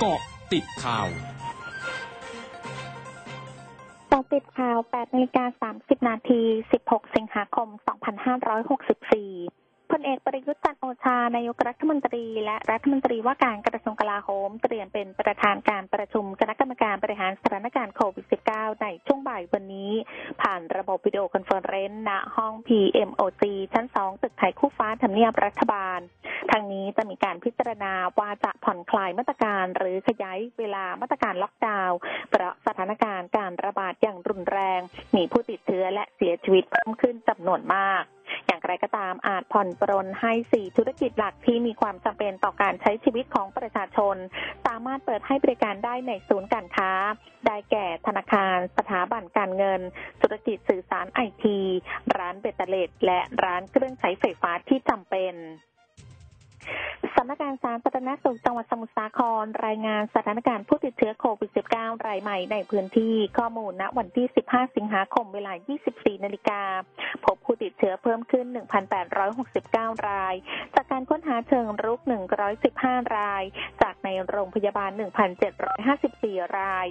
เกาะติดข่าวต่อติดข่าว 8นาฬิกา30 นาที 16 สิงหาคม 2564พลเอกประยุทธ์จันทร์โอชานายกรัฐมนตรี และรัฐมนตรีว่าการกระทรวงกลาโหม เตรียมเป็นประธานการประชุมคณะกรรมการบริหารสถานการณ์โควิด -19 ในช่วงบ่ายวันนี้ ผ่านระบบวิดีโอคอนเฟอเรนซ์ณห้อง PMOG ชั้น 2 ตึกไทยคู่ฟ้าทำเนียบรัฐบาล ทางนี้จะมีการพิจารณาว่าจะผ่อนคลายมาตรการ หรือขยายเวลามาตรการล็อกดาวน์เพราะสถานการณ์การระบาดอย่างรุนแรง มีผู้ติดเชื้อและเสียชีวิตเพิ่มขึ้นจำนวนมากอย่างไรก็ตามอาจผ่อนปรนให้สี่ธุรกิจหลักที่มีความจำเป็นต่อการใช้ชีวิตของประชาชน สามารถเปิดให้บริการได้ในศูนย์การค้า ได้แก่ธนาคาร สถาบันการเงิน ธุรกิจสื่อสารไอที ร้านเบตเตเลตและร้านเครื่องใช้ไฟฟ้าที่จำเป็น สำนักงานสาธารณสุขจังหวัดสมุทรสาคร รายงานสถานการณ์ผู้ติดเชื้อโควิด -19 รายใหม่ในพื้นที่ข้อมูลณวันที่ 15 สิงหาคมเวลา 24 นาฬิกา พบผู้ติดเชื้อเพิ่มขึ้น 1,869 ราย จากการค้นหาเชิงรุก 115 ราย จากในโรงพยาบาล 1,754 ราย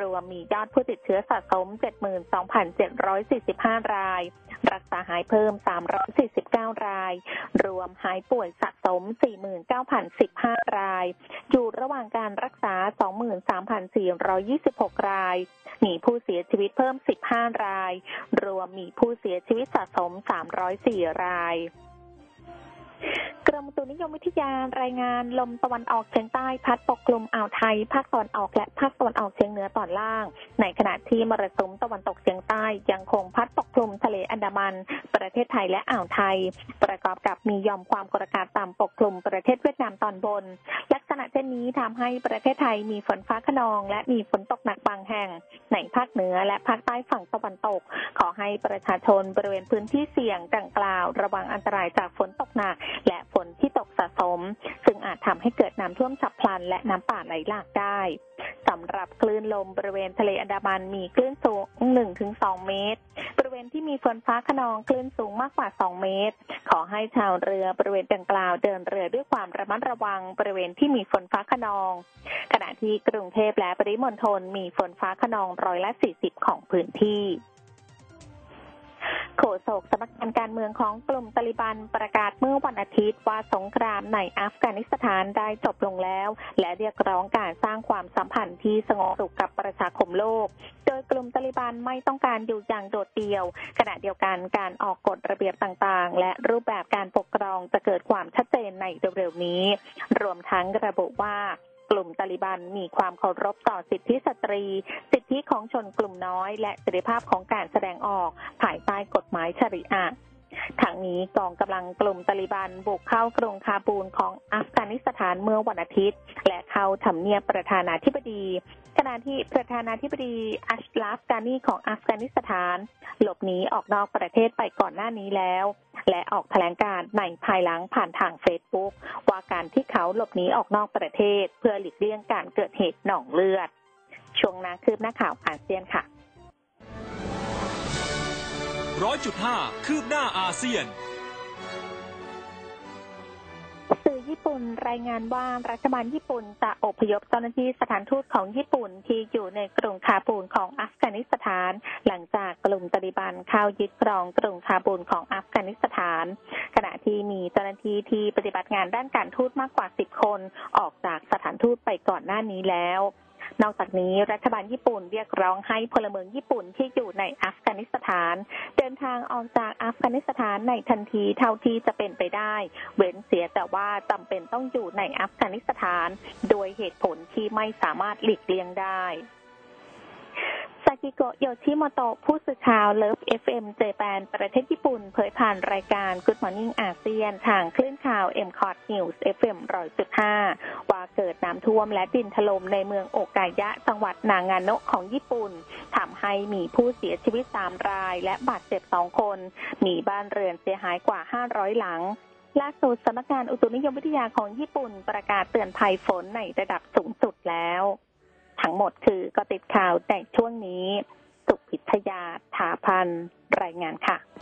รวมมียอดผู้ติดเชื้อสะสม 72,745 ราย รักษาหายเพิ่ม 349 ราย รวมหายป่วยสะสม 49,015 ราย อยู่ระหว่างการรักษา 23,426 ราย มีผู้เสียชีวิตเพิ่ม 15 ราย รวมมีผู้เสียชีวิตสะสม 304 ราย มอุตุนิยมวิทยารายงานลมตะวันออกเฉียงใต้พัดปกคลุมอ่าวไทย ภาคตอนออกและภาคตะวันออกเฉียงเหนือตอนล่าง ในขณะที่มรสุมตะวันตกเฉียงใต้ยังคงพัดปกคลุมทะเลอันดามัน ประเทศไทยและอ่าวไทย ประกอบกับมียอมความกดอากาศต่ำปกคลุมประเทศเวียดนามตอนบน ณะเช่นนี้ทำให้ประเทศไทยมีฝนฟ้าขนอง และมีฝนตกหนักบางแห่งในภาคเหนือและภาคใต้ฝั่งตะวันตก ขอให้ประชาชนบริเวณพื้นที่เสี่ยงดังกล่าว ระวังอันตรายจากฝนตกหนัก และฝนที่ตกสะสม ซึ่งอาจทำให้เกิดน้ำท่วมฉับพลัน และน้ำป่าไหลหลากได้สำหรับคลื่นลมบริเวณทะเลอันดามันมีคลื่นสูง 1-2 เมตร บริเวณที่มีฝนฟ้าขนองคลื่นสูงมากกว่า 2 เมตร ขอให้ชาวเรือบริเวณดังกล่าวเดินเรือด้วยความระมัดระวังบริเวณที่มีฝนฟ้าขนอง ขณะที่กรุงเทพและปริมณฑลมีฝนฟ้าขนองร้อยละ40 ของพื้นที่ โฆษกสำนักงานการเมืองของกลุ่มตาลิบันประกาศเมื่อวันอาทิตย์ว่าสงครามในอัฟกานิสถานได้จบลงแล้ว และเรียกร้องการสร้างความสัมพันธ์ที่สงบสุขกับประชาคมโลก โดยกลุ่มตาลิบันไม่ต้องการอยู่อย่างโดดเดี่ยว ขณะเดียวกันการออกกฎระเบียบต่างๆ และรูปแบบการปกครองจะเกิดความชัดเจนในเร็วๆนี้ รวมทั้งระบุว่า กลุ่มตาลิบันมีความเคารพต่อสิทธิสตรี สิทธิของชนกลุ่มน้อย และเสรีภาพของการแสดงออกภายใต้กฎหมายชริอะทางนี้กองกำลังกลุ่มตาลิบันบุกเข้ากรุงคาบูลของอัฟกานิสถานเมื่อวันอาทิตย์ และเข้าทำเนียบประธานาธิบดีขณะที่ประธานาธิบดีอัชลาฟกานีของอัฟกานิสถาน หลบหนีออกนอกประเทศไปก่อนหน้านี้แล้ว และออกแถลงการณ์ในภายหลังผ่านทางเฟซบุ๊กว่าการที่เขาหลบหนีออกนอกประเทศ เพื่อหลีกเลี่ยงการเกิดเหตุนองเลือด ช่วงหน้าคืบหน้าข่าวอาเซียนค่ะร้อยจุดห้าคืบหน้าอาเซียน ญี่ปุ่นรายงานว่ารัฐบาลญี่ปุ่นจะอพยพเจ้าหน้าที่สถานทูตของญี่ปุ่นที่อยู่ในกรุงคาบูลของอัฟกานิสถาน หลังจากกลุ่มตาลิบันเข้ายึดครองกรุงคาบูลของอัฟกานิสถาน ขณะที่มีเจ้าหน้าที่ที่ปฏิบัติงานด้านการทูตมากกว่า10คน ออกจากสถานทูตไปก่อนหน้านี้แล้ว นอกจากนี้รัฐบาลญี่ปุ่นเรียกร้องให้พลเมืองญี่ปุ่นที่อยู่ในอัฟกานิสถาน เดินทางออกจากอัฟกานิสถานในทันทีเท่าที่จะเป็นไปได้ เว้นเสียแต่ว่าจำเป็นต้องอยู่ในอัฟกานิสถาน โดยเหตุผลที่ไม่สามารถหลีกเลี่ยงได้ากิโกะโยชิโมโตะผู้สื่อข่าวเลิฟ FM เจแปนประเทศญี่ปุ่น เผยผ่านรายการ Good Morning อาเซียน ทางคลื่นข่าว m c o t News FM 100.5ว่าเกิดน้ำท่วมและดินถล่มในเมืองโอกายะ จังหวัดนางาโนะของญี่ปุ่นทำให้มีผู้เสียชีวิต3ราย และบาดเจ็บ2คน มีบ้านเรือนเสียหายกว่า500หลังล่าสุดสำนักงานอุตุนิยมวิทยาของญี่ปุ่นประกาศเตือนภัยฝนในระดับสูงสุดแล้ว ทั้งหมดคือก็ติดข่าวแต่ช่วงนี้ สุพิทยาถาพันรายงานค่ะ